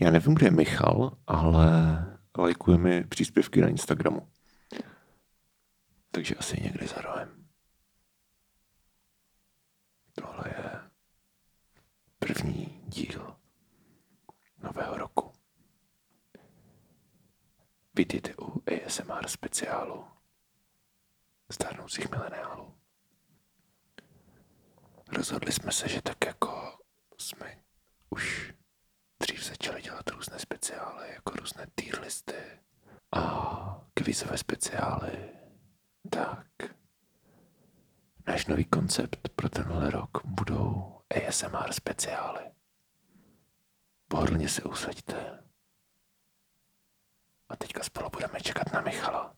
Já nevím, kde je Michal, ale lajkuje mi příspěvky na Instagramu. Takže asi někde za rohem. Tohle je první díl nového roku. Vítejte u ASMR speciálu stárnoucích mileniálů. Rozhodli jsme se, že tak jako jsme už dřív začali dělat různé speciály, jako různé tier listy a kvízové speciály, tak náš nový koncept pro tenhle rok budou ASMR speciály. Pohodlně se usaďte. A teďka spolu budeme čekat na Michala.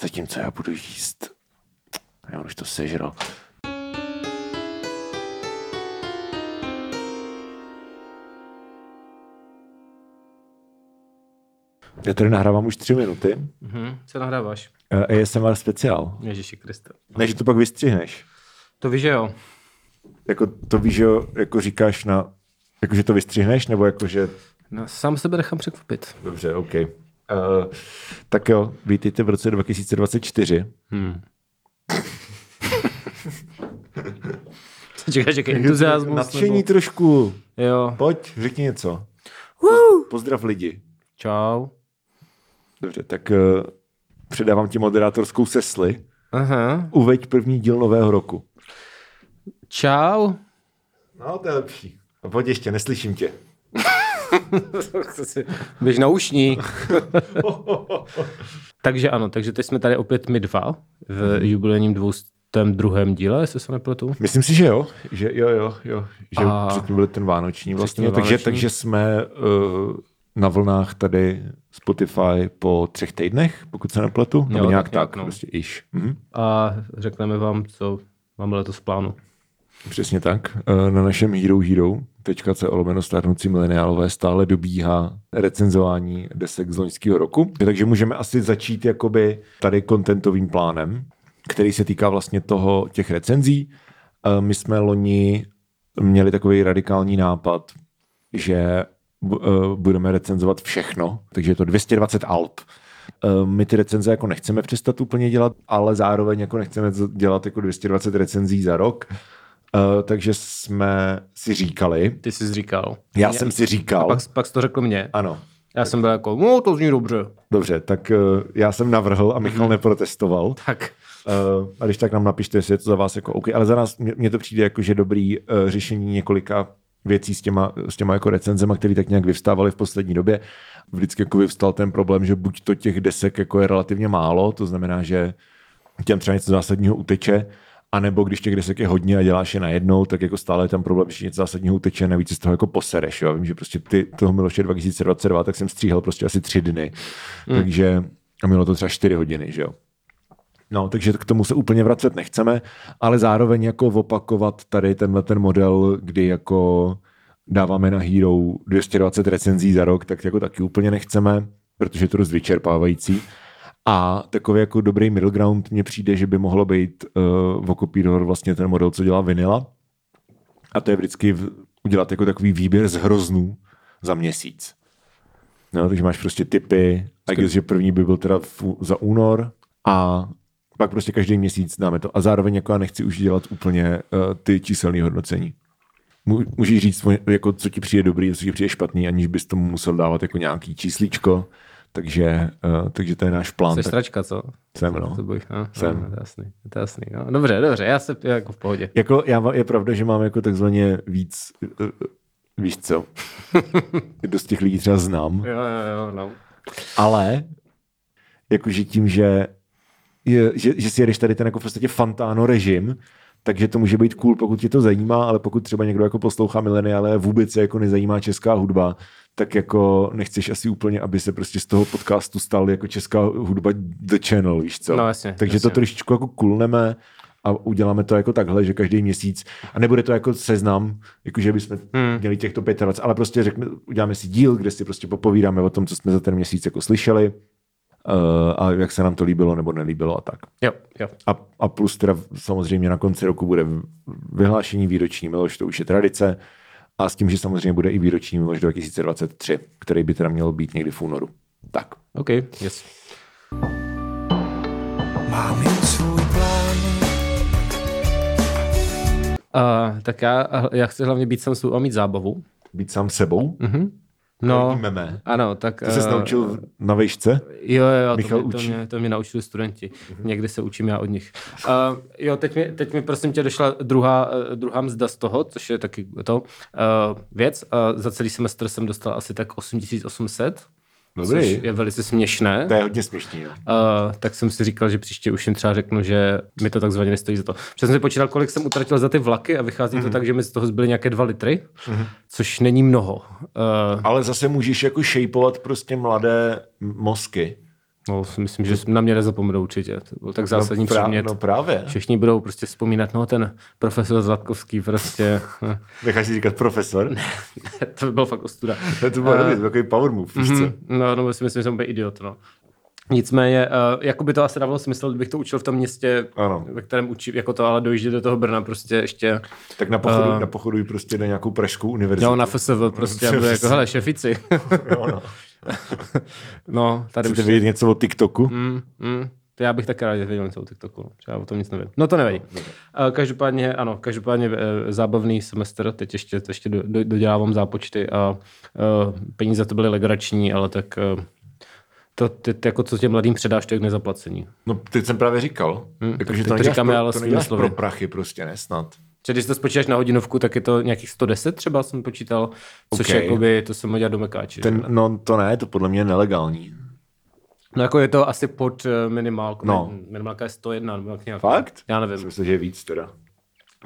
Zatímco já budu jíst. Já už to sežral. Já tady nahrávám už tři minuty. Mhm. Co nahráváš? Uh, ASMR speciál. Ježíši Kriste. Ne, že to pak vystřihneš. To víš, že jo. Jako to víš, že jo, jako říkáš na... Jako, že to vystřihneš, nebo jako, že... No, sám sebe nechám překvapit. Dobře, OK. Uh, tak jo, vítejte v roce 2024. Hmm. čekaj, čekaj, entuziasmus. Nadšení nebo... trošku. Jo. Pojď, řekni něco. Pozdrav lidi. Čau. Dobře, tak uh, předávám ti moderátorskou sesli. Aha. Uveď první díl nového roku. Čau. No, to je lepší. Pojď ještě, neslyším tě. Běž na ušní. takže ano, takže teď jsme tady opět my dva v jubilejním dvoustém druhém díle, jestli se nepletu. Myslím si, že jo. Že jo, jo, jo. Že A- předtím byl ten vánoční vlastně. byl Takže, vánoční. takže jsme uh, na vlnách tady Spotify po třech týdnech, pokud se nepletu. Nebo Jo, nějak tak tak, nějak, no. prostě iž. Mhm. A řekneme vám, co máme letos v plánu. Přesně tak. Eh, Na našem Hero Hero .co lomeno stárnoucí mileniálové stále dobíhá recenzování desek z loňského roku. Takže můžeme asi začít jakoby tady kontentovým plánem, který se týká vlastně toho těch recenzí. Eh, My jsme loni měli takový radikální nápad, že budeme recenzovat všechno, takže je to 220 alb. Eh, My ty recenze jako nechceme přestat úplně dělat, ale zároveň jako nechceme dělat jako 220 recenzí za rok. Eh, Takže jsme si říkali, Ty jsi říkal. já jsem si A říkal, pak, pak jsi to řekl mně. ano, Já jsem byl jako, no to zní dobře. dobře, tak eh, já jsem navrhl a Michal neprotestoval. Tak. Uh, a když tak nám napište, jestli je to za vás jako OK. Ale za nás, mně mně to přijde jako, že dobrý uh, řešení několika věcí s těma, s těma jako recenzema, které tak nějak vyvstávaly v poslední době. Vždycky jako vyvstal ten problém, že buď to těch desek jako je relativně málo, to znamená, že těm třeba něco zásadního uteče, a nebo když těch desek je hodně a děláš je najednou, tak jako stále je tam problém, že něco zásadního uteče, navíc z toho jako posereš. Jo? Vím, že prostě ty, toho Miloše 2022, tak jsem stříhal prostě asi tři dny. Mm. Takže a mělo to třeba čtyři hodiny, že jo. No, takže k tomu se úplně vracet nechceme, ale zároveň jako opakovat tady tenhle ten model, kdy jako dáváme na Hero 220 recenzí za rok, tak jako taky úplně nechceme, protože je to dost vyčerpávající. A takový jako dobrý middle ground mně přijde, že by mohlo být uh, okopírovat vlastně ten model, co dělá Vinila. A to je vždycky v, udělat jako takový výběr z hroznů za měsíc. No, takže máš prostě typy, a guess, že první by byl teda v, za únor a pak prostě každý měsíc dáme to. A zároveň jako já nechci už dělat úplně uh, ty číselné hodnocení. Můžeš říct, jako, co ti přijde dobrý, co ti přijde špatný, aniž bys tomu musel dávat jako nějaký číslíčko. Takže, uh, takže to je náš plán. Jsi Tak stračka, co? jsem, no. To bych, no, Jsem. No, to jasný, to jasný. No. Dobře, dobře, já se jako v pohodě. Jako, já, je pravda, že mám jako takzvaně víc, uh, víš co, dost těch lidí třeba znám, Jo, jo, jo, no. ale jakože tím, že, je, že, že si jedeš tady ten jako v podstatě fantáno režim, takže to může být cool, pokud tě to zajímá, ale pokud třeba někdo jako poslouchá mileniále a vůbec se jako nezajímá česká hudba, tak jako nechceš asi úplně, aby se prostě z toho podcastu stal jako česká hudba The Channel, víš co? No, jasně, takže to jasně. trošičku jako kulneme a uděláme to jako takhle, že každý měsíc, a nebude to jako seznam, jako že bychom hmm. měli těchto 25, ale prostě řekne, uděláme si díl, kde si prostě popovídáme o tom, co jsme za ten měsíc jako slyšeli a jak se nám to líbilo nebo nelíbilo a tak. Jo, jo. A, a plus teda samozřejmě na konci roku bude vyhlášení výroční Miloš, to už je tradice. a s tím, že samozřejmě bude i výroční mimož 2023, který by teda mělo být někdy v únoru. Tak. OK, yes. Mám jen svůj plán, Uh, tak já, já chci hlavně být sám svůj a mít zábavu. Být sám sebou? Mhm. No, Meme. ano, tak... To jsi eh, naučil na vejšce? Jo, jo, Michal to, mě, to, učí. mě, to mě naučili studenti. Někdy se učím já od nich. Uh, jo, teď mi, teď mi prosím tě došla druhá, uh, druhá mzda z toho, což je taky to uh, věc. Uh, za celý semestr jsem dostal asi tak 8800, Dobrý. což je velice směšné. To je hodně směšný. Jo. Uh, tak jsem si říkal, že příště už jim třeba řeknu, že mi to takzvaně nestojí za to. Protože jsem si počítal, kolik jsem utratil za ty vlaky a vychází Mhm. to tak, že mi z toho zbyly nějaké dva litry, což není mnoho. Uh, Ale zase můžeš jako šejpovat prostě mladé mozky. No, myslím, že na mě nezapomenou určitě. To byl tak zásadní no, prá- předmět. no právě. Všichni budou prostě vzpomínat, no ten profesor Zlatkovský prostě, Necháš si říkat profesor? to by byl fakt ostuda. to bylo dobrý, to byl takový power move, víš co? No, no, si myslím, že jsem úplně idiot, no. Nicméně, uh, jako by to asi dávalo smysl, kdybych to učil v tom městě, Ano. ve kterém učím, jako to, ale dojíždět do toho Brna prostě ještě, Tak na pochodu, Eh. na pochodu prostě na nějakou pražskou univerzitu. jo, na FSV prostě, a budu jako, hele, šefici. Jo, no. no, tady už Chcete vědět něco o TikToku? Mm, mm. To já bych také rád věděl něco o TikToku. no. Já o tom nic nevím. No to nevadí. Uh, každopádně, ano, každopádně uh, zábavný semestr, teď ještě, teď ještě do, do, dodělávám zápočty a uh, peníze to byly legrační, ale tak uh, to, ty, ty, jako co těm mladým předáš, to je k nezaplacení. No, teď jsem právě říkal. Hm, jako, že to to říkáme, pro, ale to neděláš pro prachy prostě, ne snad. Že když to spočítáš na hodinovku, tak je to nějakých 110 třeba jsem počítal, což OK. jakoby, to jsem dělat do mekáči. Ten, no to ne, to podle mě je nelegální. No jako je to asi pod eh, minimálku. No. Minimálka je 101 nebo nějak. Fakt? Já nevím. myslel, že je víc teda.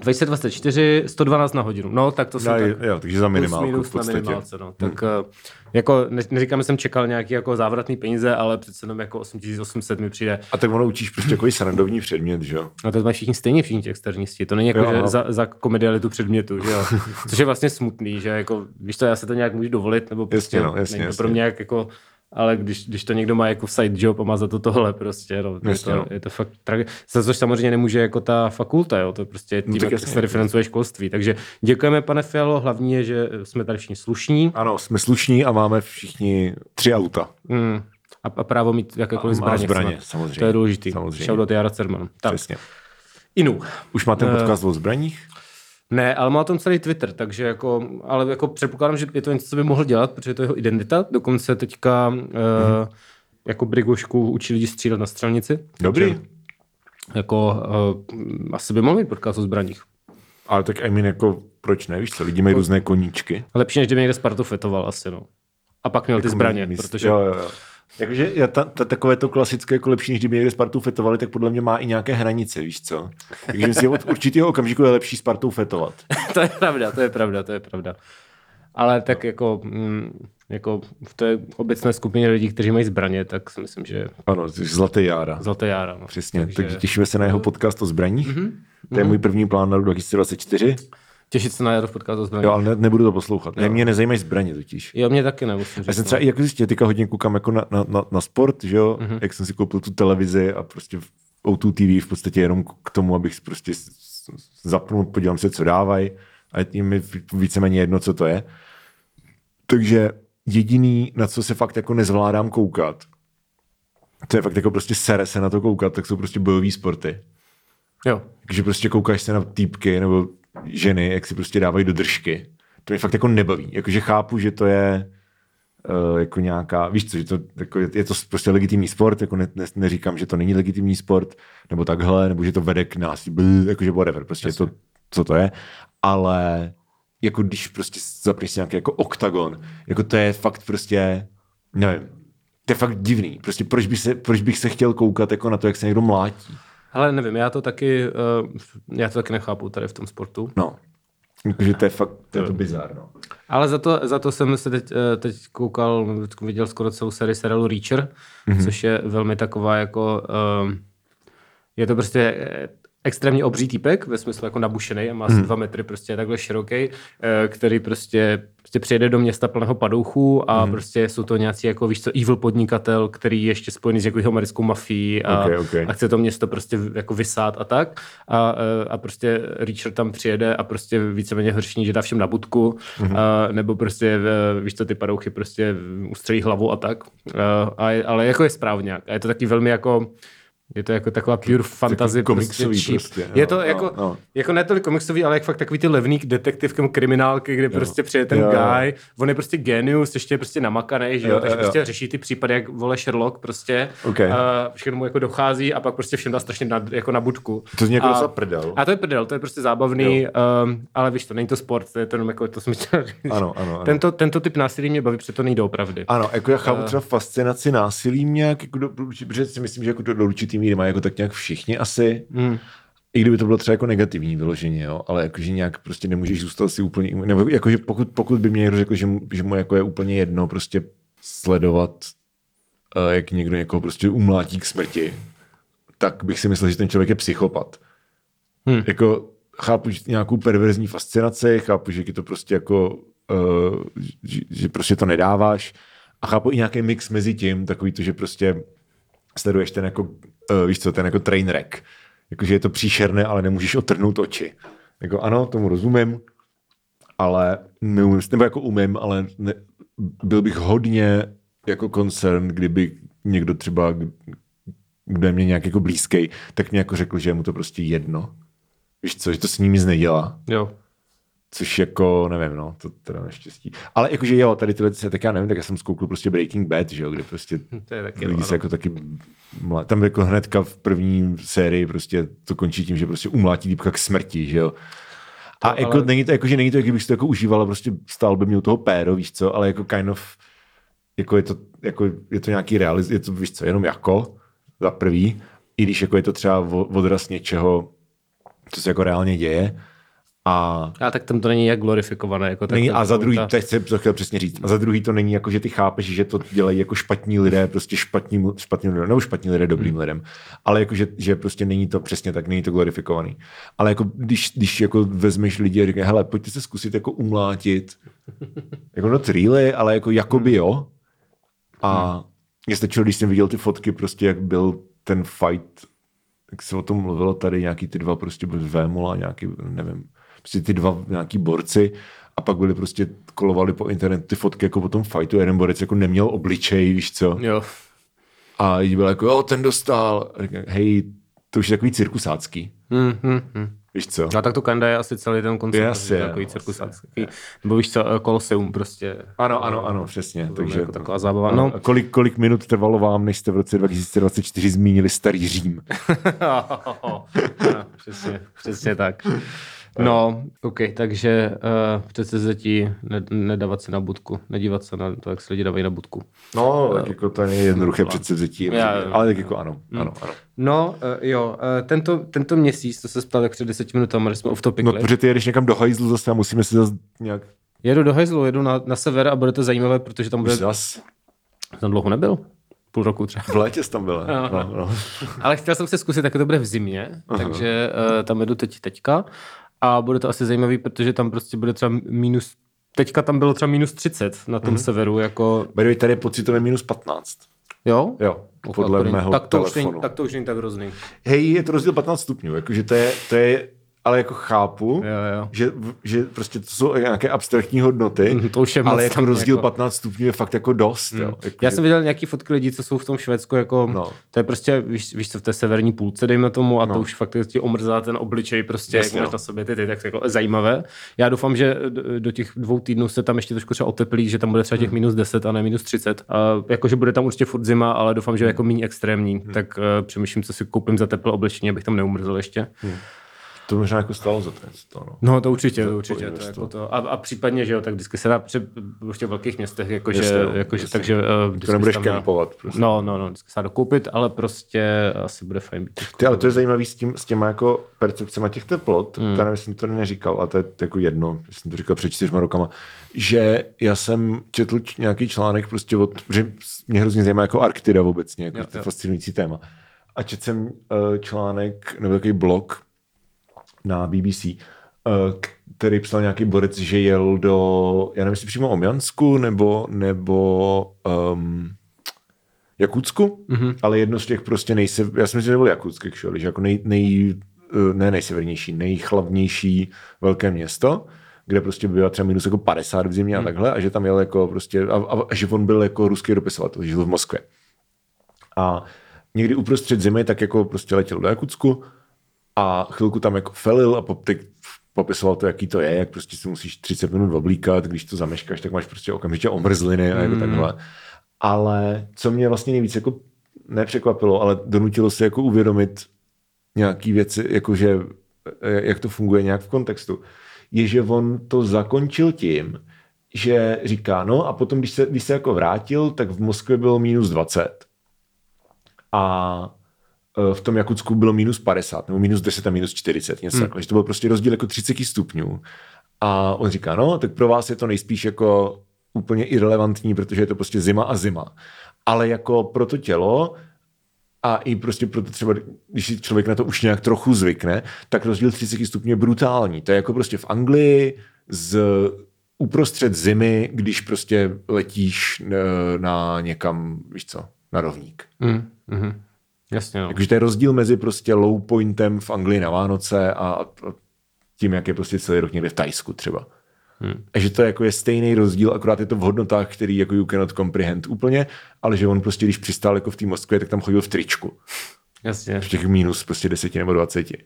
2024, 112 na hodinu. No, tak to No, tak jo, takže za minimálku minus v podstatě. na minimálce, no. Tak hmm. jako, ne, neříkám, že jsem čekal nějaký jako závratný peníze, ale přece jenom jako 8800 mi přijde. A tak ono učíš prostě takový srandovní předmět, že jo? No to mají všichni stejně, všichni ti externisti. To není jako, Jo, že no. za, za komedialitu předmětu, že jo. Což je vlastně smutný, že jako, víš to, já se to nějak můžu dovolit, nebo prostě Jasně, no, jasně, to pro jasně. mě jak jako ale když, když to někdo má jako side job a má za to tohle prostě, no, je, Jasně, to, no. je to fakt tragi- Za což samozřejmě nemůže jako ta fakulta, jo, to je prostě tím, tak jak se financuje školství. Takže děkujeme, pane Fialo, hlavní je, že jsme tady všichni slušní Ano, jsme slušní a máme všichni tři auta. mm, a, a právo mít jakékoliv A zbraně. zbraně, samozřejmě. To je důležitý. Samozřejmě. Shoutout Jara Cerman. Tak, Přesně. Inu. Už máte Eh. podcast o zbraních? Ne, ale má o tom celý Twitter, takže jako, ale jako předpokládám, že je to něco, co by mohl dělat, protože to je jeho identita. Dokonce teďka mm-hmm. uh, jako Brigošku učí lidi střílet na střelnici. Dobrý. Takže Jako uh, asi by mohl mít podcast o zbraních. Ale tak I mean, jako, proč ne? Víš co, lidi mají různé koníčky. Lepší, než kdyby někde Spartu fetoval asi, no. A pak měl ty Jako zbraně, mys- protože... Jo, jo, jo. Jakože já ta, ta, takové to klasické, jako lepší, než kdyby někde Spartu fetovali, tak podle mě má i nějaké hranice, víš co? Takže myslím si, od určitého okamžiku je lepší Spartou fetovat. to je pravda, to je pravda, to je pravda. Ale tak jako, mm, jako v té obecné skupině lidí, kteří mají zbraně, tak si myslím, že Ano, zlaté jára. zlaté jára. No. Přesně, Takže takže těšíme se na jeho podcast o zbraních. Mm-hmm. To je můj první plán na rok 2024. Těšit se na Jaro v podcastu o zbraních. Jo, ale ne, nebudu to poslouchat. Ne, mě nezajímají zbraně totiž. Jo, mě taky nemusím Já jsem třeba i jako zjistil, teďka hodně koukám jako na, na, na, na sport, že jo, Mhm. mm-hmm. jak jsem si koupil tu televizi a prostě v O2 TV v podstatě jenom k tomu, abych prostě zapnul, podívám se, co dávají a je mi víceméně jedno, co to je. Takže jediný, na co se fakt jako nezvládám koukat, to je fakt jako prostě sere se na to koukat, tak jsou prostě bojové sporty. Jo. Takže prostě koukáš se na týpky nebo ženy, jak si prostě dávají do držky. To mě fakt jako nebaví. Jakože chápu, že to je uh, jako nějaká, víš co, že to, jako je, je to prostě legitimní sport, jako ne, ne, neříkám, že to není legitimní sport, nebo takhle, nebo že to vede k nás, jakože whatever, prostě je to, co to je, ale jako když prostě zapneš nějaký jako oktagon, jako to je fakt prostě, nevím, to je fakt divný. Prostě proč, by se, proč bych se chtěl koukat jako na to, jak se někdo mlátí? Ale nevím, já to taky, uh, já to taky nechápu tady v tom sportu. No. Jakože to je fakt, to je to bizár, no. Ale za to, za to jsem se teď, eh, teď koukal, viděl skoro celou sérii seriálu Reacher, Mhm. mm-hmm. což je velmi taková jako, um, je to prostě eh, extrémně obří týpek, ve smyslu jako nabušený a má asi Hmm. dva metry, prostě takhle široký, eh, který prostě, prostě přijede do města plného padouchů a Hmm. prostě jsou to nějací jako víš co, evil podnikatel, který je ještě spojený s jako americkou mafií a, Ok, ok. a chce to město prostě jako vysát a tak a, eh, a prostě Richard tam přijede a prostě víceméně hrší, že dá všem na budku Mhm. a, nebo prostě eh, víš co, ty padouchy prostě ustřelí hlavu a tak, a, ale jako je správně a je to taky velmi jako je to jako taková pure fantasy. komiksový cheap. prostě, je no, to no, jako, no. jako ne tolik komiksový, ale jak fakt takový ty levný detektiv, kam kriminálky, kde prostě přijde ten Jo, jo. guy, on je prostě genius, ještě je prostě namakaný, že jo, Jo, takže jo, jo. prostě řeší ty případy, jak vole Sherlock prostě. Ok. A všechno mu jako dochází a pak prostě všem dá strašně na, jako na budku. To zní jako A- prdel. A to je prdel, to je prostě zábavný, um, ale víš to, není to sport, to je to jenom jako, to jsem chtěl říct. Ano, ano, ano. Tento, tento typ násilí mě baví, protože to není doopravdy. Ano, jako já chápu třeba fascinaci násilím nějak, jako do, protože si myslím, že jako to do určitý míry má jako tak nějak všichni asi. Hmm. I kdyby to bylo třeba jako negativní vyloženě, jo, ale jakože nějak prostě nemůžeš zůstat si úplně, nebo jakože pokud, pokud by mě někdo řekl, že mu, že mu jako je úplně jedno prostě sledovat, uh, jak někdo někoho prostě umlátí k smrti, tak bych si myslel, že ten člověk je psychopat. Hmm. Jako chápu že nějakou perverzní fascinaci, chápu, že ti to prostě jako, uh, že, že prostě to nedáváš a chápu i nějaký mix mezi tím, takový to, že prostě sleduješ ten jako, uh, víš co, ten jako train wreck. Jakože je to příšerné, ale nemůžeš otrhnout oči. Jako ano, tomu rozumím, ale neumím, nebo jako umím, ale ne, byl bych hodně jako koncern, kdyby někdo třeba, kdo je mě nějak jako blízký, tak mě jako řekl, že je mu to prostě jedno. Víš co, že to s ním nic nedělá. Jo. Což jako, nevím, no, to teda neštěstí. Ale jakože jo, tady tyhle, tak já nevím, tak já jsem zkoukl prostě Breaking Bad, že jo, kde prostě To je taky, lidi ano. se jako taky, mla- tam jako hnedka v první sérii prostě to končí tím, že prostě umlátí týpka k smrti, že jo. A To jako ale- není to jako, že není to, jak bych si to jako užíval, a prostě stál by mě u toho péro, víš co, ale jako kind of, jako je to, jako je to nějaký realiz, je to, víš co, jenom jako, za prvý, i když jako je to třeba odraz něčeho, co se jako reálně děje, a A tak tam to není jak glorifikované. Jako tak Není, a za druhý, ta- to chci to chtěl přesně říct, a za druhý to není jako, že ty chápeš, že to dělají jako špatní lidé, prostě špatní, špatní lidé, nebo špatní lidé dobrým Hmm. lidem, ale jako, že, že prostě není to přesně tak, není to glorifikovaný. Ale jako, když, když jako vezmeš lidi a říkají, hele, pojďte se zkusit jako umlátit, jako not really, ale jako Hmm. jakoby jo. A mě stačilo, když jsem viděl ty fotky, prostě jak byl ten fight, jak se o tom mluvilo tady, nějaký ty dva prostě byl Vémola, nějaký, nevím, prostě ty dva nějaký borci a pak byli prostě kolovali po internetu ty fotky jako po tom fightu, jeden borec jako neměl obličej, víš co, Jo. a lidi byli jako, jo, ten dostal, a říkám, hej, to už je takový cirkusácký, Hmm, hmm, hmm. víš co. A tak to Kanda je asi celý ten asi, jo, takový cirkusácký. Nebo víš co, Koloseum prostě. Ano, ano, ano, přesně. Takže jako taková zábava. No. A kolik, kolik minut trvalo vám, než jste v roce 2024 zmínili starý Řím? ano, přesně, přesně tak. No, OK, takže uh, předsevzetí ne, nedávat se na budku, nedívat se na to, jak se lidi dávají na budku. No, tak jako to není jednoduché předsevzetí, Já- Hmm. ale tak jako ano, ano, ano. No, uh, jo, uh, tento, tento měsíc, to se ptal jak před deseti minutami, když jsme off topic. No, protože ty jedeš někam do hajzlu zase a musíme si zase nějak... Jedu do hajzlu, jedu na, na sever a bude to zajímavé, protože tam bude... Už zas. Tam dlouho nebyl. Půl roku třeba. V létě jsi tam byl. Jo, No, no. Ale chtěl jsem se zkusit, jak to bude v zimě, takže uh, tam jedu teď teďka a bude to asi zajímavý, protože tam prostě bude třeba minus, teďka tam bylo třeba minus 30 na tom severu, jako, way, tady je pocitově minus 15. jo? Jo, podle tak to není- mého tak to, už telefonu. není, tak to už není tak hrozný. Hej, je to rozdíl 15 stupňů, jakože to je, to je ale jako chápu, Jo, jo. Že, že prostě to jsou nějaké abstraktní hodnoty, Mhm, to už je ale jako tam rozdíl jako- 15 stupňů je fakt jako dost. Jo. Jako, Já že- jsem viděl nějaký fotky lidí, co jsou v tom Švédsku, jako, No. to je prostě, víš, víš co, v té severní půlce, dejme tomu, a No. to už fakt ti omrzá ten obličej, prostě, Jasně, jak máš no. na sobě ty, ty, tak jako zajímavé. Já doufám, že do, těch dvou týdnů se tam ještě trošku třeba oteplí, že tam bude třeba těch Hmm. minus 10 a ne minus 30. A jakože bude tam určitě furt zima, ale doufám, Hmm. že jako méně extrémní, tak uh, přemýšlím, co si koupím za teplé oblečení, abych tam neumrzl ještě. To možná jako stalo za to. to no. No to určitě, to určitě. To jako to. A, a, případně, že jo, tak vždycky se dá při, v těch velkých městech, jakože, no, jakože takže uh, To nebudeš kempovat. Prostě. No, no, no, vždycky se dá dokoupit, ale prostě asi bude fajn být. Ty, ale to je zajímavý s, tím, s těma jako percepcema těch teplot, hmm. já nevím, jestli jsem to neříkal, a to je jako jedno, že jsem to říkal před čtyřma rokama, že já jsem četl nějaký článek prostě od, že mě hrozně zajímá jako Arktida obecně, jako Jo, to je fascinující téma. A četl jsem uh, článek, nebo takový blog na BBC, eh, který psal nějaký borec, že jel do, já nevím, jestli přímo Omjansku nebo, nebo um, Jakutsku, mm-hmm. ale jedno z těch prostě nejse, já si myslím, že byl Jakutsk, actually, že jako nej, nej, eh, ne nejsevernější, nejchladnější velké město, kde prostě bylo třeba minus jako 50 v zimě a takhle, a že tam jel jako prostě, a, a, a že on byl jako ruský dopisovatel, že žil v Moskvě. A někdy uprostřed zimy tak jako prostě letěl do Jakutsku a chvilku tam jako felil a teď popisoval to, jaký to je, jak prostě si musíš 30 minut oblíkat, když to zameškáš, tak máš prostě okamžitě omrzliny a jako takhle. Ale co mě vlastně nejvíc jako nepřekvapilo, ale donutilo se jako uvědomit nějaký věci, jakože jak to funguje nějak v kontextu, je, že on to zakončil tím, že říká, no a potom, když se, když se jako vrátil, tak v Moskvě bylo minus 20 a e, v tom Jakutsku bylo minus 50, nebo minus 10 a minus 40, něco hmm. takhle, že to byl prostě rozdíl jako 30 stupňů. A on říká, no, tak pro vás je to nejspíš jako úplně irrelevantní, protože je to prostě zima a zima. Ale jako pro to tělo a i prostě proto třeba, když si člověk na to už nějak trochu zvykne, tak rozdíl 30 stupňů je brutální. To je jako prostě v Anglii z uprostřed zimy, když prostě letíš e, na někam, víš co, na rovník. Mm, mm, jasně, no. Takže to je rozdíl mezi prostě low pointem v Anglii na Vánoce a, tím, jak je prostě celý rok někde v Tajsku třeba. Hmm. A že to jako je stejný rozdíl, akorát je to v hodnotách, který jako you cannot comprehend úplně, ale že on prostě, když přistál jako v té Moskvě, tak tam chodil v tričku. Jasně. V těch minus prostě deseti nebo dvaceti.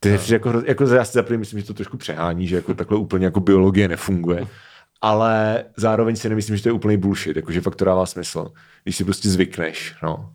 To je no. jako, jako já si zaprvé myslím, že to trošku přehání, že jako takhle úplně jako biologie nefunguje. Ale zároveň si nemyslím, že to je úplný bullshit, jakože fakt to dává smysl, když si prostě zvykneš. No.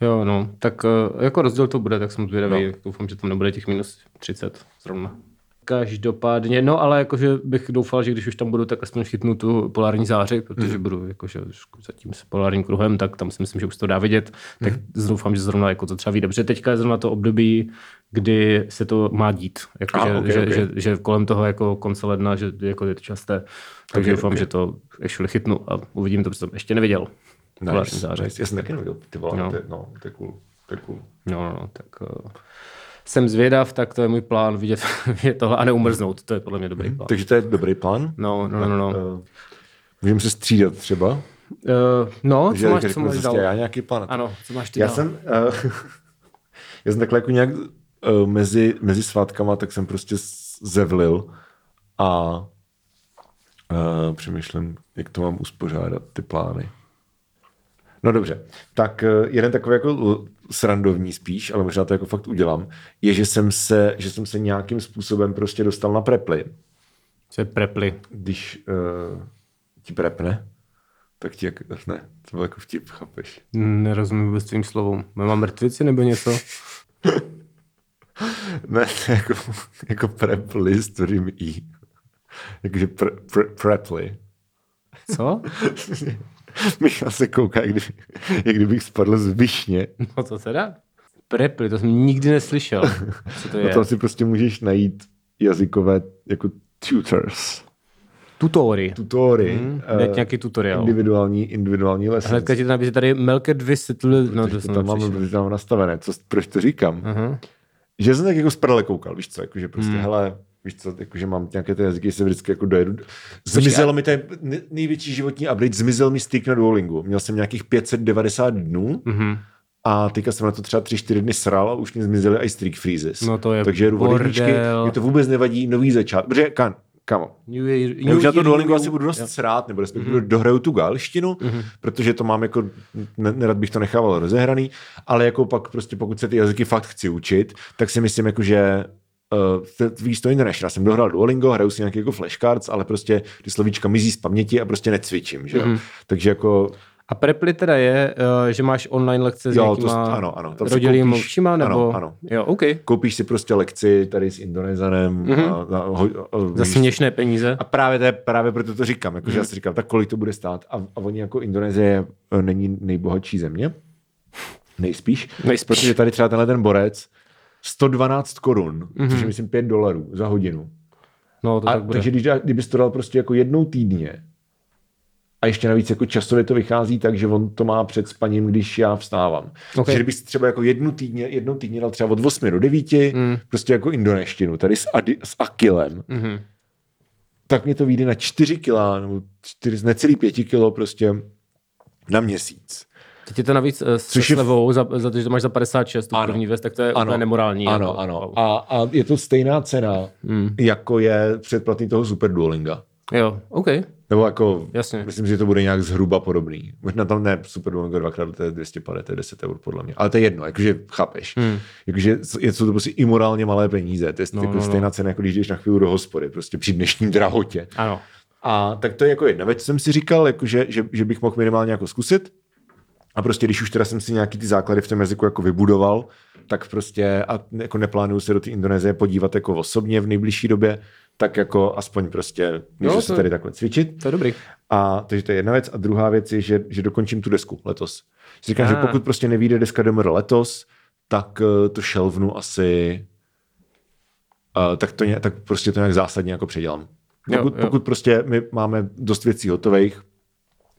Jo, no, tak eh, jako rozdíl to bude, tak jsem zvědavý. No. Doufám, že tam nebude těch minus 30 zrovna. Každopádně, no ale jakože bych doufal, že když už tam budu, tak aspoň chytnu tu polární záři, protože mm. budu jakože zatím s polárním kruhem, tak tam si myslím, že už to dá vidět. Tak mm. doufám, že zrovna jako to třeba vyjde. Protože teďka je zrovna to období, kdy se to má dít. Jako, ah, že, okay, že, okay. Že, že, kolem toho jako konce ledna, že jako je to časté. Takže okay, doufám, okay. že to ještě chytnu a uvidím to, protože jsem ještě neviděl. Nice, nice. Já jsem taky neviděl. Ty vole, no. to, no, to je cool. To je cool. No, no, no tak... Uh jsem zvědav, tak to je můj plán vidět, vidět tohle a neumrznout. To je podle mě dobrý plán. Takže to je dobrý plán? No, no, no. no. Uh, můžeme se střídat třeba? Uh, no, co máš, co máš dál? Já nějaký plán. Ano, co máš ty já? Jsem, uh, já jsem takhle jako nějak uh, mezi, mezi svátkama, tak jsem prostě zevlil a uh, přemýšlím, jak to mám uspořádat, ty plány. No dobře, tak jeden takový jako srandovní spíš, ale možná to jako fakt udělám, je, že jsem se, že jsem se nějakým způsobem prostě dostal na preply. Co je preply? Když uh, ti prepne, tak ti jak, ne, to byl jako vtip, chápeš? Nerozumím vůbec tvým slovům. Mám mrtvici nebo něco? ne, jako, jako preply s tvrdým i. Jakože pre, pre, preply. Co? Michal se kouká, jak, kdyby, jak kdybych spadl z višně. No to teda? Preply, to jsem nikdy neslyšel. Co to no je? No tam si prostě můžeš najít jazykové jako tutors. Tutory. Tutory. Hmm, uh, nějaký tutoriál. Individuální, individuální lesy. Hnedka ti to nabízí tady Melket vysvětlil. No, to, to tam mám, tam nastavené. Co, proč to říkám? Uh-huh. Že jsem tak jako z koukal, víš co, jakože prostě, hmm. hele, víš co, jakože mám nějaké ty jazyky, se vždycky jako dojedu. Zmizelo mi ten největší životní update, zmizel mi styk na Duolingu. Měl jsem nějakých 590 dnů mm-hmm. a teďka jsem na to třeba 3-4 dny sral a už mi zmizely i streak freezes. No to je Takže mě to vůbec nevadí, nový začátek. Protože, kan, kamo. New year, new Já už na to Duolingu asi budu dost srát, nebo respektive mm-hmm. dohraju tu galštinu, mm-hmm. protože to mám jako, nerad bych to nechával rozehraný, ale jako pak prostě pokud se ty jazyky fakt chci učit, tak si myslím jako, že uh, víš to International. Já jsem dohrál Duolingo, hraju si nějaký jako flashcards, ale prostě ty slovíčka mizí z paměti a prostě necvičím, že mm-hmm. Takže jako a Preply teda je, uh, že máš online lekce s jo, to, ano, ano. rodilými mluvčíma, nebo? Ano, ano. Jo, OK. Koupíš si prostě lekci tady s Indonezanem. Mm-hmm. A, a, a, a, Za směšné peníze. A právě, to je, právě proto to říkám, jakože mm-hmm. já si říkám, tak kolik to bude stát. A, a oni jako Indonésie eh, není nejbohatší země. Nejspíš. Nejspíš. Protože tady třeba tenhle ten borec 112 korun, mm-hmm. což je myslím 5 dolarů za hodinu. No, to a, tak bude. Takže když, kdybys to dal prostě jako jednou týdně, a ještě navíc jako časově to vychází tak, že on to má před spaním, když já vstávám. Ok. Okay. Takže kdybych třeba jako jednu týdně, jednou týdně dal třeba od 8 do 9, mm. prostě jako indoneštinu, tady s, Adi, s Akilem, Mhm. tak mě to vyjde na 4 kila, nebo 4, necelý 5 kilo prostě na měsíc. Teď je to navíc uh, s Což je- slevou, za, za to, že to máš za 56, tu Ano. první věc, tak to je Ano. úplně nemorální. Ano, jako, ano. A, a je to stejná cena, Hmm. jako je předplatný toho Super Duolinga. Jo, OK. Nebo jako, Jasně. myslím, že to bude nějak zhruba podobný. Možná tam ne Super Duolingo dvakrát, to je 250, to je 10 eur podle mě. Ale to je jedno, jakože chápeš. Hmm. Jakože je to prostě imorálně malé peníze. To je No, no, jako no, no. stejná cena, jako když jdeš na chvíli do hospody, prostě při dnešním drahotě. Ano. A tak to je jako jedna věc, jsem si říkal, jako že, že, že, bych mohl minimálně jako zkusit. A prostě když už teda jsem si nějaký ty základy v tom jazyku jako vybudoval, tak prostě a jako neplánuju se do té Indonésie podívat jako osobně v nejbližší době, tak jako aspoň prostě můžu Jo, se tady takhle cvičit. To je dobrý. A takže to je jedna věc. A druhá věc je, že, že dokončím tu desku letos. Říkám, Ah. že pokud prostě nevíde deska DMR letos, tak eh, to šelvnu asi uh, tak, to, ně- tak prostě to nějak zásadně jako předělám. Jo, Pokud, jo. pokud prostě my máme dost věcí hotových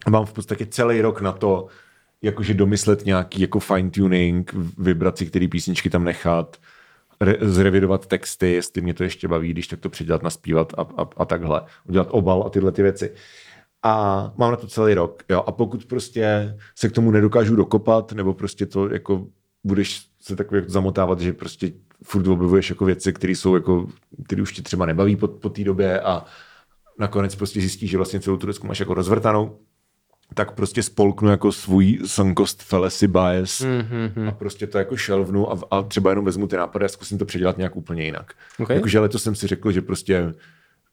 a mám v podstatě celý rok na to, jakože domyslet nějaký jako fine tuning, vybrat si, který písničky tam nechat, re, zrevidovat texty, jestli mě to ještě baví, když tak to předělat, naspívat a, a, a takhle. Udělat obal a tyhle ty věci. A mám na to celý rok. Jo? A pokud prostě se k tomu nedokážu dokopat, nebo prostě to jako budeš se tak jako zamotávat, že prostě furt objevuješ jako věci, které jsou jako, které už tě třeba nebaví po, po té době a nakonec prostě zjistíš, že vlastně celou tu desku máš jako rozvrtanou, tak prostě spolknu jako svůj sunkost fallacy bias mm-hmm. a prostě to jako šelvnu a, a třeba jenom vezmu ty nápady a zkusím to předělat nějak úplně jinak. Ok. Jakože letos jsem si řekl, že prostě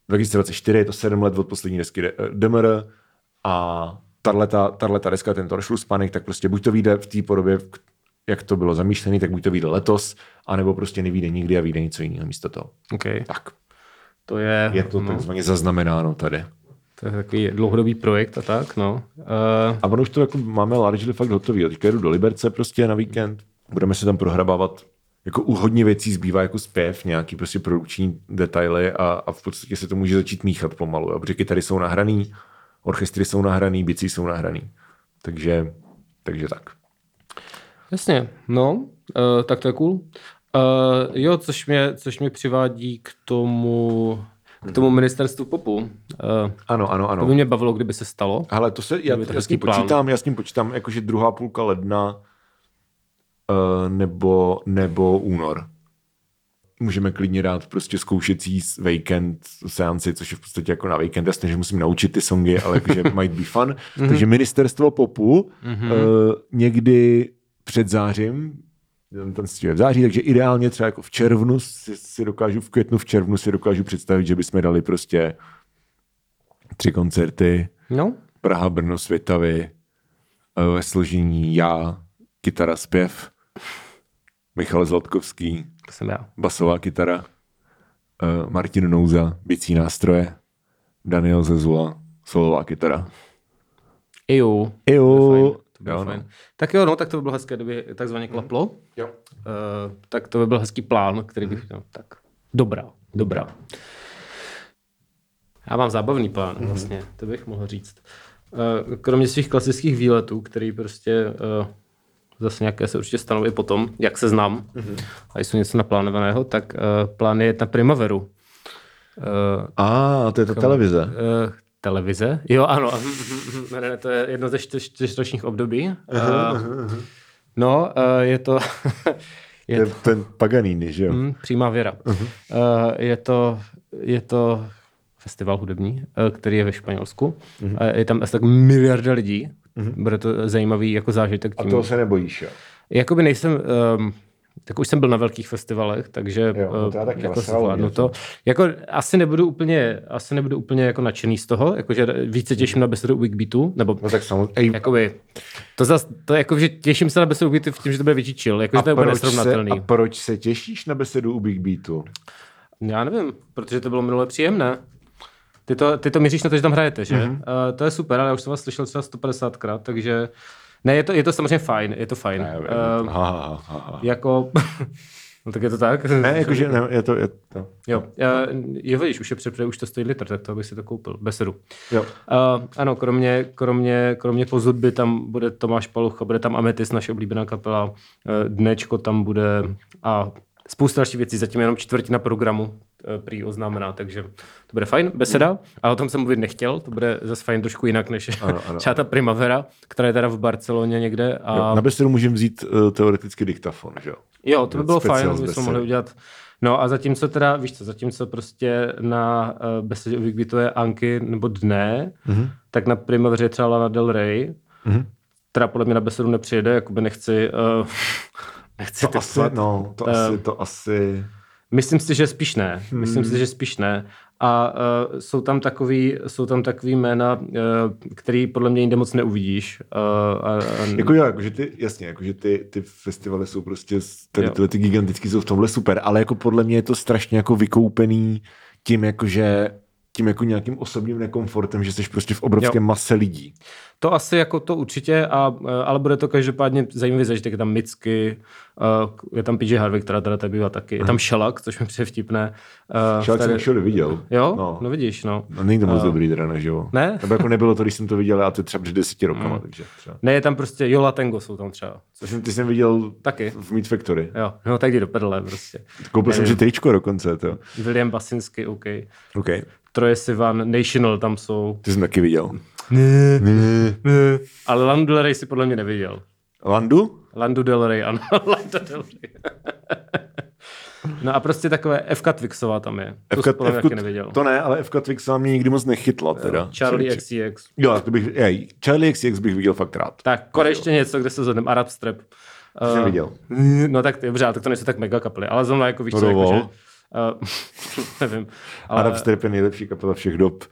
2024 je to 7 let od poslední desky D- DMR a tato deska, ten Toršlus Panic, tak prostě buď to vyjde v té podobě, jak to bylo zamýšlené, tak buď to vyjde letos, anebo prostě nevyjde nikdy a vyjde něco jiného místo toho. OK. Tak, To je, je to no, takzvaně zaznamenáno tady. To je takový dlouhodobý projekt a tak, no. Uh, A ono už to jako máme largely fakt hotový. jo. Teďka jdu do Liberce prostě na víkend, budeme se tam prohrabávat jako u hodně věcí zbývá jako zpěv, nějaký prostě produkční detaily a, a v podstatě se to může začít míchat pomalu. jo. Protože kytary jsou nahraný, orchestry jsou nahraný, bicí jsou nahraný. Takže, takže tak. Jasně, no, uh, tak to je cool. Uh, jo, což mě, což mě přivádí k tomu, k tomu ministerstvu popu. Uh, Ano, ano, to by ano. mě bavilo, kdyby se stalo. Ale to se, já, to já s tím plán. počítám, já s tím počítám, jakože druhá půlka ledna uh, nebo, nebo únor. Můžeme klidně dát prostě zkoušecí weekend seanci, což je v podstatě jako na weekend. Jasně, že musím naučit ty songy, ale jakože might be fun. Takže ministerstvo popu uh, někdy před zářím, ten ten je v září, takže ideálně třeba jako v červnu si, si dokážu, v květnu, v červnu si dokážu představit, že bychom dali prostě tři koncerty, No, Praha, Brno, Světavy, eh, ve složení já, kytara, zpěv, Michal Zlatkovský, to jsem já. basová kytara, eh, Martin Nouza, bicí nástroje, Daniel Zezula, solová kytara. Jo, Jo, to bylo jo, fajn. no. Tak jo, no, tak to by bylo hezké, kdyby takzvaně klaplo. Jo. Uh, tak to by byl hezký plán, který bych měl. Tak, dobrá, dobrá. Já mám zábavný plán vlastně, to bych mohl říct. Uh, kromě svých klasických výletů, který prostě uh, zase nějaké se určitě stanoví potom, jak se znám, a jsou něco naplánovaného, tak uh, plán je jet na Primaveru. Uh, A, to je ta televize. Uh, televize? Jo, ano. ne, ne, to je jedno ze čtyř, čtyřročních období. Uh, no, uh, je to... To je je ten Paganini, že jo? Hmm, přímá věra. Uh, je, to, je to festival hudební, který je ve Španělsku. Uh, je tam asi tak miliarda lidí. Bude to zajímavý jako zážitek. A Tím. toho se nebojíš, jo? Jakoby nejsem, um, tak už jsem byl na velkých festivalech, takže Jo, no to já eh, taky, jako zvládnu to. Jako asi nebudu úplně, asi nebudu úplně jako nadšený z toho, jakože více těším na besedu u Big Beatu, nebo No tak samozřejmě. jakoby, to zas, to jako, že těším se na besedu u Big Beatu v tím, že to bude větší chill, jakože to je úplně proč se, nesrovnatelný. a proč se těšíš na besedu u Big Beatu? Já nevím, protože to bylo minule příjemné. Ty to, ty to měříš na to, že tam hrajete, že? Mhm. Mm-hmm. Uh, to je super, ale já už jsem vás slyšel třeba 150krát, takže ne, je to, je to samozřejmě fajn, je to fajn. Ne, Uh, ha, ha, ha, ha. jako, No tak je to tak? Ne, jakože ne, je to, je to. Jo, já, jo, vidíš, už je před, už to stojí litr, tak to bych si to koupil, besedu. Jo. Uh, ano, kromě, kromě, kromě pozudby tam bude Tomáš Palucha, bude tam Ametis, naše oblíbená kapela, uh, Dnečko tam bude a spousta dalších věcí, zatím jenom čtvrtina programu uh, prý oznámená, takže to bude fajn, beseda, ale o tom jsem mluvit nechtěl, to bude zase fajn trošku jinak než Ano, ano. třeba ta Primavera, která je teda v Barceloně někde. A... Jo, na besedu můžeme vzít uh, teoreticky diktafon, že jo? Jo, to by bylo fajn, bychom mohli udělat. No a zatímco teda, víš co, zatímco prostě na uh, besedě vykvituje Anky nebo Dne, mm-hmm. tak na Primaveře je třeba Lana Del Rey, mm-hmm. která podle mě na besedu nepřijede, jakoby nechci, uh, nechci To asi, no, to Eh, asi, to asi... Myslím si, že spíš ne. Myslím si, že spíš ne. A uh, jsou tam takový, jsou tam takový jména, uh, který podle mě jinde moc neuvidíš. Uh, a, a, Jako jo, jakože ty, jasně, jakože ty, ty festivaly jsou prostě, tady tyhle ty gigantický jsou v tomhle super, ale jako podle mě je to strašně jako vykoupený tím jakože tím jako nějakým osobním nekomfortem, že jsi prostě v obrovské Jo. mase lidí. To asi jako to určitě, a, eh, ale bude to každopádně zajímavý zažitek. Je tam Micky, uh, je tam PJ Harvey, která teda tady bývá taky. Je tam Šelak, což mi přijde vtipné. Uh, Však jsem actually viděl. Jo? No. No. no vidíš, no. No, není to moc dobrý teda, neživo. Ne? Nebo jako nebylo to, když jsem to viděl, a to třeba před deseti rokama, takže třeba. Ne, je tam prostě Jola Tango jsou tam třeba. Což jsem, ty jsem viděl Taky. v Meat Factory. Jo, no tak jdi do prdele prostě. Koupil jsem si tričko dokonce, to. William Basinsky, OK. OK. Troje Sivan, National tam jsou. Ty jsem taky viděl. Ne, ne. Ale Landu Del Rey si podle mě neviděl. Landu? Landu Del Rey, ano. Landa Del Rey. no a prostě takové FK Twixová tam je. To FK, jsi podle mě FK, taky neviděl. to ne, ale FK Twix vám mě nikdy moc nechytla teda. Charlie Čili- XCX. Jo, to bych, jej, Charlie XCX bych viděl fakt rád. Tak, konečně něco, kde se zhodneme. Arab Strap. To jsem Eh, viděl. No tak dobře, ale tak to nejsou tak mega kapely. Ale zrovna jako víš No co, jako, že, uh, nevím. Ale, Arab Strap je nejlepší kapela všech dob.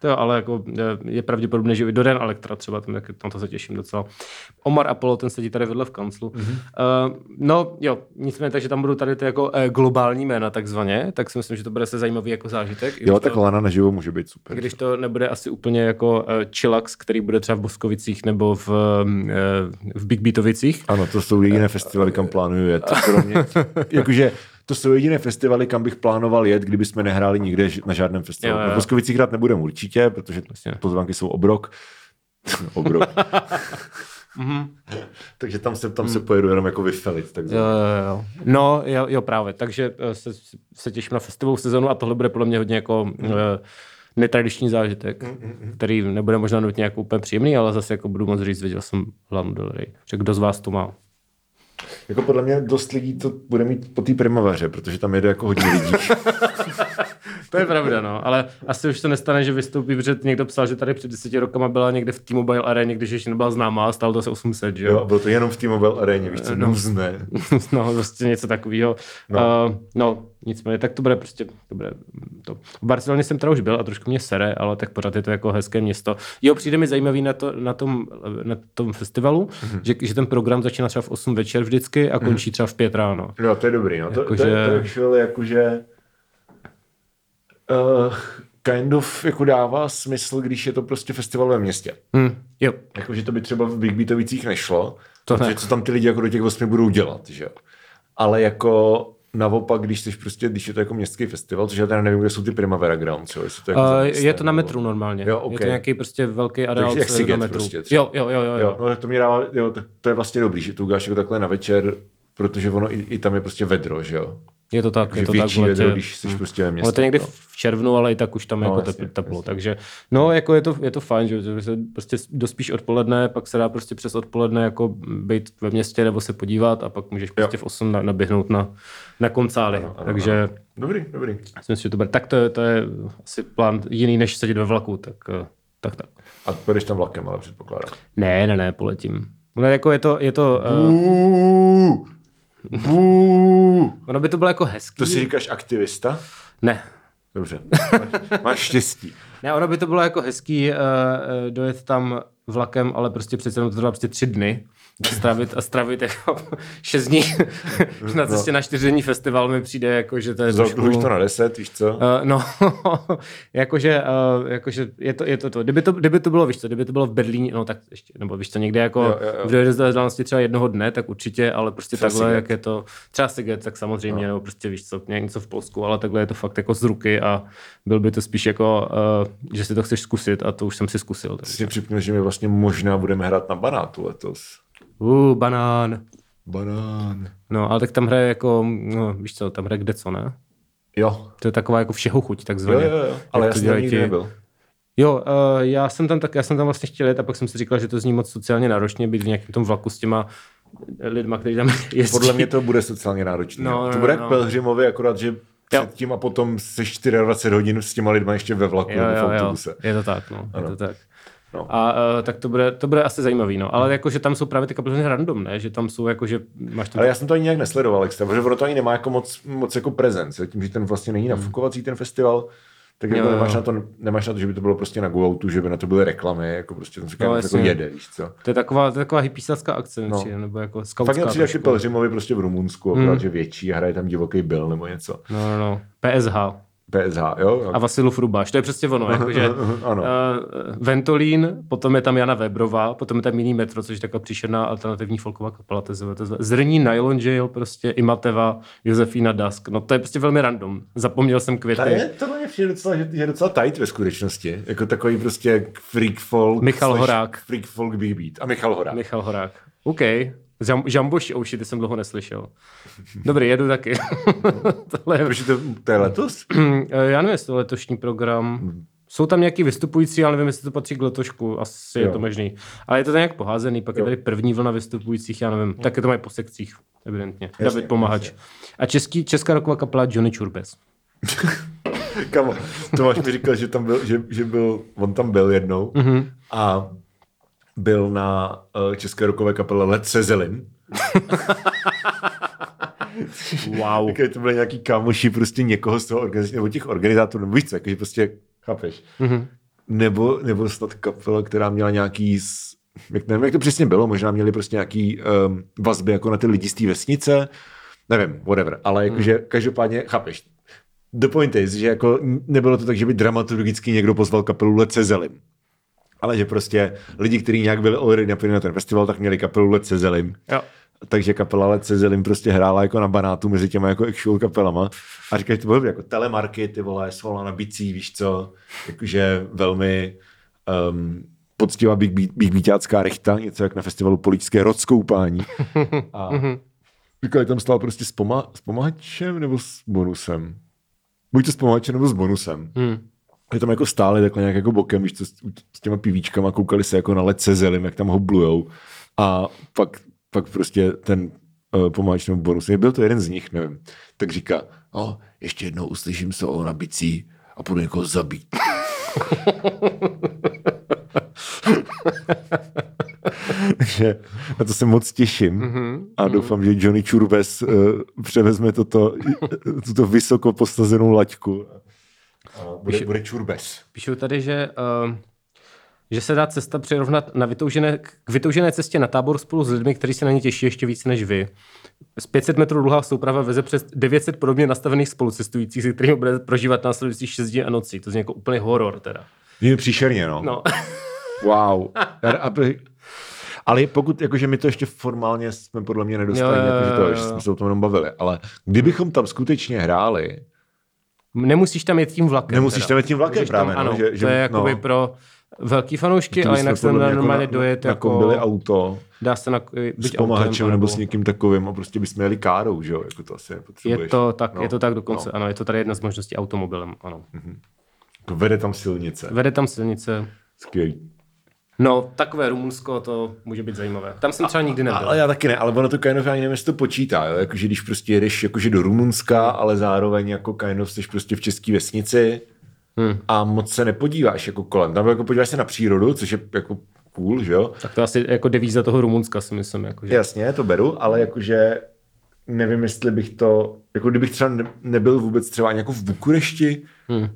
to jo, ale jako eh, je pravděpodobné, že i Doren Elektra třeba, tam, tam to se těším docela. Omar Apollo, ten sedí tady vedle v kanclu. Mhm. Mm-hmm. Uh, no jo, nicméně, takže tam budou tady ty jako uh, globální jména takzvaně, tak si myslím, že to bude se zajímavý jako zážitek. Jo, tak to, Lana naživo může být super. když to nebude asi úplně jako uh, Chillax, který bude třeba v Boskovicích nebo v, uh, v Big Beatovicích. Ano, to jsou jediné festivaly, kam plánuju jet. Kromě, jakože to jsou jediné festivaly, kam bych plánoval jet, kdyby jsme nehráli nikde na žádném festivalu. Jo, jo. Na Boskovicích hrát nebudeme určitě, protože Jasně. pozvánky jsou obrok. obrok. Takže tam se, tam se pojedu jenom jako vyfelit. Tak Jo, jo, jo. No, jo, jo, právě. Takže eh, se, se těším na festivalovou sezonu a tohle bude podle mě hodně jako mm. uh, netradiční zážitek, mm, který nebude možná nutně jako úplně příjemný, ale zase jako budu moc říct, viděl jsem Lanu Del Rey. Že kdo z vás to má? Jako podle mě dost lidí to bude mít po té primaveře, protože tam jede jako hodně lidí. To je pravda, no, ale asi už se nestane, že vystoupí, protože někdo psal, že tady před deseti rokama byla někde v T-Mobile aréně, když ještě nebyla známá a stálo to se 800, že jo, jo? bylo to jenom v T-Mobile aréně, víš co, No. nuzné. no, prostě něco takového. No. Uh, no, nicméně, tak to bude prostě, to bude to. V Barceloně jsem teda už byl a trošku mě sere, ale tak pořád je to jako hezké město. Jo, přijde mi zajímavý na, to, na, tom, na tom festivalu, mm-hmm. že, že ten program začíná třeba v 8 večer vždycky a končí třeba v 5 ráno. No, to je dobrý, no. To, Jako, to, je, že- to je actually jakože uh, kind of jako dává smysl, když je to prostě festival ve městě. Hm, jo, Jakože to by třeba v Big Beatovicích nešlo, To protože ne. co tam ty lidi jako do těch osmi budou dělat, že jo. Ale jako naopak, když jsi prostě, když je to jako městský festival, což já teda nevím, kde jsou ty Primavera Grounds, jo, jestli to je jako uh, je to na nebo- metru normálně. Jo, Je ok. to nějaký prostě velký areál jak je na metru. prostě třeba. jo, jo, jo, jo, Jo, no, to mi dává, jo, tak to je vlastně dobrý, že to uděláš jako takhle na večer, protože ono i, i tam je prostě vedro, že jo. Je to tak, Takže je to tak větší v letě. vedro, když jsi prostě ve městě. Ale to někdy no. v červnu, ale i tak už tam No, jako jasně, teplo, jasně. Takže no, jako je to, je to fajn, že, že se prostě dospíš odpoledne, pak se dá prostě přes odpoledne jako být ve městě nebo se podívat a pak můžeš prostě v 8 na, naběhnout na, na koncály. ano, Takže Dobrý, dobrý. myslím si, že to bude. Tak to, je- to je asi plán jiný, než sedět ve vlaku, tak eh, tak. tak. A pojedeš tam vlakem, ale předpokládám. Ne, ne, ne, poletím. No, jako je to, je to, uh, Bů, bů. Ono by to bylo jako hezký. To si říkáš aktivista? Ne, Dobře, máš, máš štěstí. Ne, ono by to bylo jako hezký uh, uh, dojet tam vlakem, ale prostě přece jenom to trvá prostě tři dny. A stravit, a stravit jako šest dní na cestě na čtyřdenní festival mi přijde jako, že to je Zaokrouhlíš to na deset, víš co? Uh, no, jakože, uh, jakože je to, je to to. Kdyby to, kdyby to bylo, víš co, kdyby to bylo v Berlíně, no tak ještě, nebo víš co, někde jako Jo, jo, jo. v dojezdové vzdálenosti třeba jednoho dne, tak určitě, ale prostě Třeba takhle, Siget. jak je to, třeba Siget, tak samozřejmě, no. nebo prostě víš co, něco v Polsku, ale takhle je to fakt jako z ruky a byl by to spíš jako, uh, že si to chceš zkusit a to už jsem si zkusil. Takže. Si připomněl, že my vlastně možná budeme hrát na banátu letos. Uh, banán. Banán. No, ale tak tam hraje jako, no, víš co, tam hraje kde co, ne? Jo. To je taková jako všeho chuť, Jo, takzvaně. jo, jo. Ale Jak já to jsem nikdy nebyl. Jo, uh, já jsem tam tak, já jsem tam vlastně chtěl jet a pak jsem si říkal, že to zní moc sociálně náročně být v nějakém tom vlaku s těma lidma, kteří tam jezdí. Podle mě to bude sociálně náročné. No, to no, bude jak no. Akorát, že Jo. předtím a potom se 24 hodin s těma lidma ještě ve vlaku jo, nebo v jo, jo, autobuse. je to tak, no, Ano. je to tak. No. A uh, tak to bude, to bude asi zajímavý, no. Ale jako, že tam jsou právě ty kapely random, ne? Že tam jsou jako, že máš tam... Ale já jsem to ani nějak nesledoval, extra, protože ono to ani nemá jako moc, moc jako prezence, tím, že ten vlastně není nafukovací ten festival, tak jako Jo, jo. nemáš, na to, nemáš na to, že by to bylo prostě na GoOutu, že by na to byly reklamy, jako prostě tam se No, jako jede, víš co. To je taková, to je taková hypísacká akce, No. přijde, nebo jako Fakt skautská. mě přijde. Pelřimovi prostě v Rumunsku, akorát, že větší a hraje tam divoký Bill nebo něco. No, no, no. PSH. PSH, jo? A Vasilův Rubáš, to je přesně ono, jakože Ano. uh, Ventolín, potom je tam Jana Webrová, potom je tam jiný metro, což je taková příšerná alternativní folková kapela, to je je Zrní, Nylon Jail, prostě Imateva, Josefína Dusk, no to je prostě velmi random, zapomněl jsem květy. To je, to mě přijde docela, že je docela tight ve skutečnosti. Jako takový prostě freak folk. Michal Horák. Freak folk big beat. A Michal Horák. Michal Horák. OK. Žam- Žamboš, oh shit, ty jsem dlouho neslyšel. Dobrý, jedu taky. Tohle je, Protože to, to je letos? Eh, já nevím, jestli to letošní program. Jsou tam nějaký vystupující, ale nevím, jestli to patří k letošku. Asi jo. je Jo. to možný. Ale je to nějak poházený. Pak jo. Jo. je tady první vlna vystupujících, já nevím. Tak je to mají po sekcích, evidentně. Jasně, David Pomahač. jasně. A český, česká roková kapela Johnny Čurbes. Kamo, Tomáš mi říkal, že tam byl, že, že byl, on tam byl jednou Mhm. a byl na uh, české rokové kapele Led Zeppelin. Wow. Také to byly nějaký kámoši prostě někoho z toho organizace, nebo těch organizátorů, nebo víš co, jakože prostě, chápeš. Mhm. Nebo, nebo snad kapela, která měla nějaký, jak, nevím, jak to přesně bylo, možná měli prostě nějaký um, vazby jako na ty lidi z té vesnice, nevím, whatever, ale jakože Mhm. každopádně, chápeš, the point is, že jako nebylo to tak, že by dramaturgicky někdo pozval kapelu Led Zeppelin. Ale že prostě lidi, kteří nějak byli already napojeni na ten festival, tak měli kapelu Led Zeppelin. Jo. Takže kapela Led Zeppelin prostě hrála jako na banátu mezi těma jako actual kapelama. A říkáš, to bylo jako telemarky, ty vole, svala na bicí, víš co, jakože velmi um, poctivá big, beat, big beatácká rechta, něco jak na festivalu Poličské rodskoupání. A říkali, tam stál prostě s, poma, s pomahačem nebo s bonusem. Buď to s pomahačem nebo s bonusem. Hmm. Že tam jako stáli takhle nějak jako bokem, víš s, těma pivíčkama, koukali se jako na Led Zeppelin, jak tam hoblujou. A pak, pak prostě ten uh, pomáč nebo bonus, byl to jeden z nich, nevím, tak říká, o, ještě jednou uslyším solo na bicí a půjdu někoho zabít. Takže na to se moc těším Mhm, a doufám, že Johnny Churbes uh, převezme toto, tuto vysoko postazenou laťku. Bude, bude Churbes. Píšou tady, že, uh, že se dá cesta přirovnat na vytoužené, k vytoužené cestě na tábor spolu s lidmi, kteří se na ně těší ještě víc než vy. Z 500 metrů dlouhá souprava veze přes 900 podobně nastavených spolucestujících, se kterými bude prožívat následujících 6 dní a nocí. To zní jako úplně horor teda. Je příšerně, no. No. Wow. Ale pokud, jakože my to ještě formálně jsme podle mě nedostali, Jo, jo, jakože to, jo, že jo. jsme se o tom jenom bavili, ale kdybychom tam skutečně hráli, Nemusíš tam jet tím vlakem. Nemusíš tam jet tím vlakem Můžeš právě, no, ano, že- že- to je jakoby no. pro velký fanoušky, ale jinak se dá normálně jako dojet na, jako... byli auto Dá se na, s pomahačem nebo anebo- s někým takovým a prostě bychom jeli károu, že jo, jako to asi. Je to tak, no, je to tak dokonce, No. ano, je to tady jedna z možností automobilem, ano. Jako vede tam silnice. Vede tam silnice. Skvělý. No, takové Rumunsko, to může být zajímavé. Tam jsem třeba nikdy nebyl. Ale já taky ne, ale ono to kind of ani nevím, jestli to počítá, jo? Jakože když prostě jedeš jakože do Rumunska, ale zároveň jako kind of jsi prostě v české vesnici Hmm. a moc se nepodíváš jako kolem. Tam jako podíváš se na přírodu, což je jako cool, že jo? Tak to asi jako devíza toho Rumunska si myslím. Jako, že... Jasně, to beru, ale jakože nevím, jestli bych to, jako kdybych třeba ne, nebyl vůbec třeba ani jako v Bukurešti, Hmm.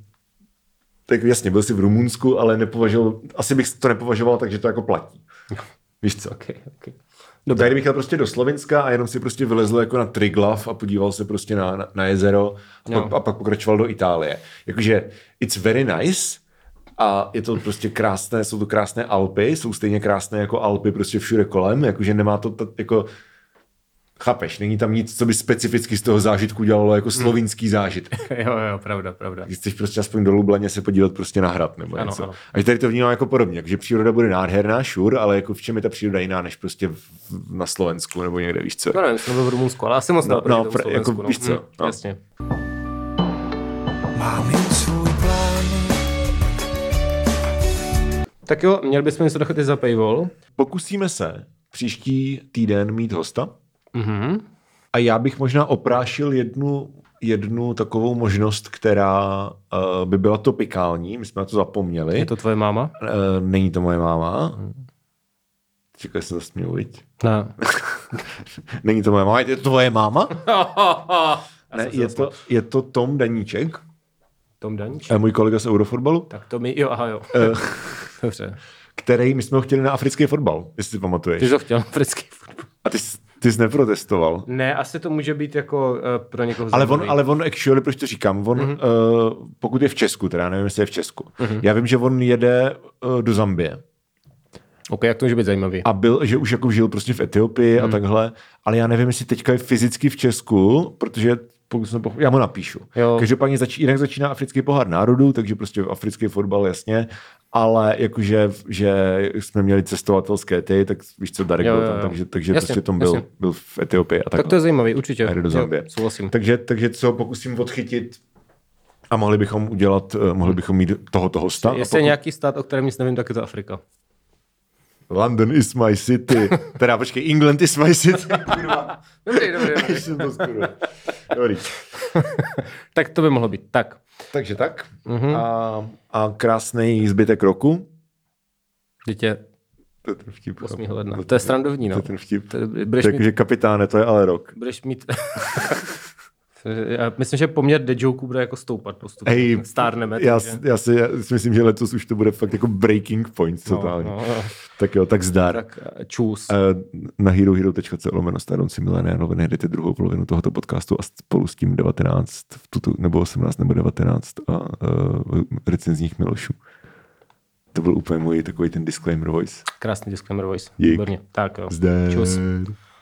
Tak jasně, byl jsi v Rumunsku, ale nepovažoval, asi bych to nepovažoval tak, že to jako platí. Víš co? Okay, okay. Dobře. Tady bych jel prostě do Slovenska a jenom si prostě vylezl jako na Triglav a podíval se prostě na, na, na jezero a Jo. pak, a pak pokračoval do Itálie. Jakože it's very nice a je to prostě krásné, jsou to krásné Alpy, jsou stejně krásné jako Alpy prostě všude kolem, jakože nemá to t- jako Chápeš, není tam nic, co by specificky z toho zážitku dělalo jako slovinský zážitek. jo, jo, pravda, pravda. Když chceš prostě aspoň do Lublaně se podívat prostě na hrad nebo Ano, něco. ano. A že tady to vnímám jako podobně, že příroda bude nádherná, šur, ale jako v čem je ta příroda jiná než prostě v, na Slovensku nebo někde, víš co? No nevím, jsem byl v Rumunsku, ale asi moc No, no, pr- jako Slovensku, víš co, Hm, no. Jasně. Mám jen svůj plán. Tak jo, měli bychom něco dochytit za paywall. Pokusíme se příští týden mít hosta Mhm. a já bych možná oprášil jednu, jednu takovou možnost, která uh, by byla topikální, my jsme na to zapomněli. Je to tvoje máma? Uh, není to moje máma. Čekaj, jsem to směl, viď? Ne. Není to moje máma, je to tvoje máma? Ne, jsem je to, je to Tom Daníček, Tom Daníč? eh, můj kolega z Eurofotbalu, Tak to mi, jo, aha, jo. Dobře. který, my jsme ho chtěli na africký fotbal, jestli si pamatuješ. Ty jsi to chtěl na africký fotbal. A ty, jsi- ty jsi neprotestoval. Ne, asi to může být jako uh, pro někoho Ale on, ale on actually, proč to říkám, on, mm-hmm. uh, pokud je v Česku, teda já nevím, jestli je v Česku, mm-hmm. já vím, že on jede uh, do Zambie OK, jak to může být zajímavý? a byl, že už jako žil prostě v Etiopii Mhm. mm. a takhle, ale já nevím, jestli teďka je fyzicky v Česku, protože pokud jsem pochopil, já mu napíšu. Jo. Každopádně zač, jinak začíná africký pohár národů, takže prostě africký fotbal jasně, ale jakože že jsme měli cestovatelské ty, tak víš co, Darek Jo, byl jo, tam, jo. takže, takže Jasně, prostě Tom byl, jasně. byl v Etiopii a tak. Tak to je zajímavý, určitě. A do Zambie. Jo, souhlasím. Takže, takže co pokusím odchytit a mohli bychom udělat, eh, mohli bychom mít tohoto hosta. Jestli je nějaký stát, o kterém nic nevím, tak je to Afrika. London is my city. teda počkej, England is my city. Kurva. Dobrý, dobrý, dobrý. Jsem to. Dobrý. tak to by mohlo být. Tak. Takže tak. Mhm. A, a krásný zbytek roku. Dítě To je ten vtip. 8. ledna. To je srandovní, To no. je ten vtip. To je- Budeš mít, Takže kapitáne, to je ale rok. budeš mít Já myslím, že poměr dead jokeů bude jako stoupat postupně. Hej, Stárneme. Já, takže- já, si, já si myslím, že letos už to bude fakt jako breaking point no, totálně. no, no. Tak jo, tak zdar. Tak eh, čus. Eh, na herohero.co lomeno staronci milénia noviny najdete druhou polovinu tohoto podcastu a spolu s tím 19, v tuto, nebo 18 nebo 19 a uh, recenzních Milošů. To byl úplně můj takový ten disclaimer voice. Krásný disclaimer voice. Dík. Výborně. Tak jo. Zdar. Čus.